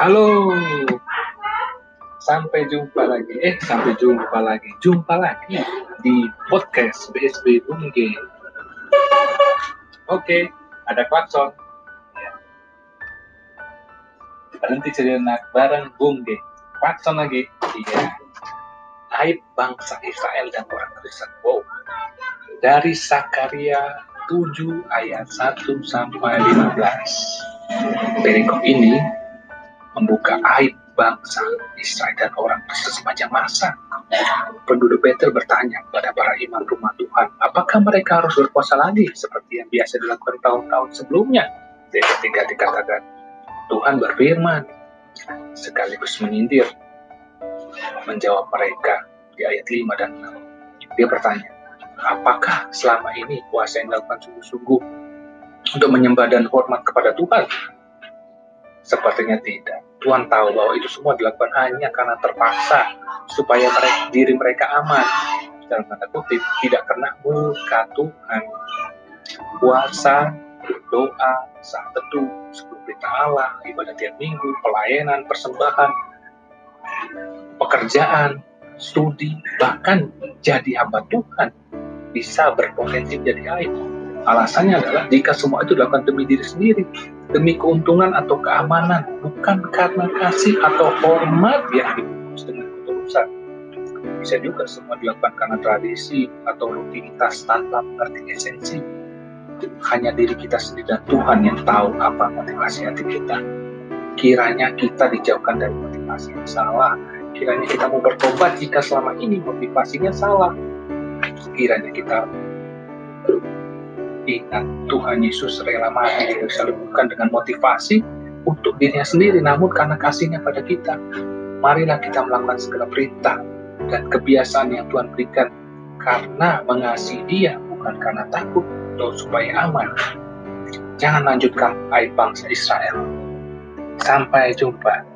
Halo, sampai jumpa lagi. Eh, sampai jumpa lagi. Jumpa lagi di podcast BSB Bungge. Oke, ada klakson. Berhenti sejenak bareng Bungge. Klakson lagi. Iya. Aib bangsa Israel dan orang Kristen. Wow. Dari Sakaria 7 ayat 1 sampai 15. Perikop ini membuka aib bangsa Israel dan orang Kristen sepanjang masa. Penduduk Betel bertanya kepada para imam rumah Tuhan, apakah mereka harus berpuasa lagi seperti yang biasa dilakukan tahun-tahun sebelumnya? Dan ketika dikatakan, Tuhan berfirman, sekaligus menyindir, menjawab mereka di ayat 5 dan 6. Dia bertanya, apakah selama ini puasa yang dilakukan sungguh-sungguh untuk menyembah dan hormat kepada Tuhan? Sepertinya tidak. Tuhan tahu bahwa itu semua dilakukan hanya karena terpaksa supaya mereka, diri mereka aman. Dalam tanda kutip, tidak kena muka Tuhan. Puasa, doa, saat teduh, sebelum berita Allah, ibadah tiap minggu, pelayanan, persembahan, pekerjaan, studi, bahkan jadi hamba Tuhan bisa berpotensi menjadi aib. Alasannya adalah jika semua itu dilakukan demi diri sendiri, demi keuntungan atau keamanan, bukan karena kasih atau hormat yang dibungkus dengan ketulusan. Bisa juga semua dilakukan karena tradisi atau rutinitas tanpa mengerti esensi. Hanya diri kita sendiri dan Tuhan yang tahu apa motivasi hati kita. Kiranya kita dijauhkan dari motivasi yang salah. Kiranya kita mau bertobat jika selama ini motivasinya salah. Kiranya kita ingat Tuhan Yesus rela mati di salib bukan dengan motivasi untuk dirinya sendiri namun karena kasihnya pada kita. Marilah kita melakukan segala perintah dan kebiasaan yang Tuhan berikan karena mengasihi dia bukan karena takut atau supaya aman. Jangan lanjutkan aib bangsa Israel. Sampai jumpa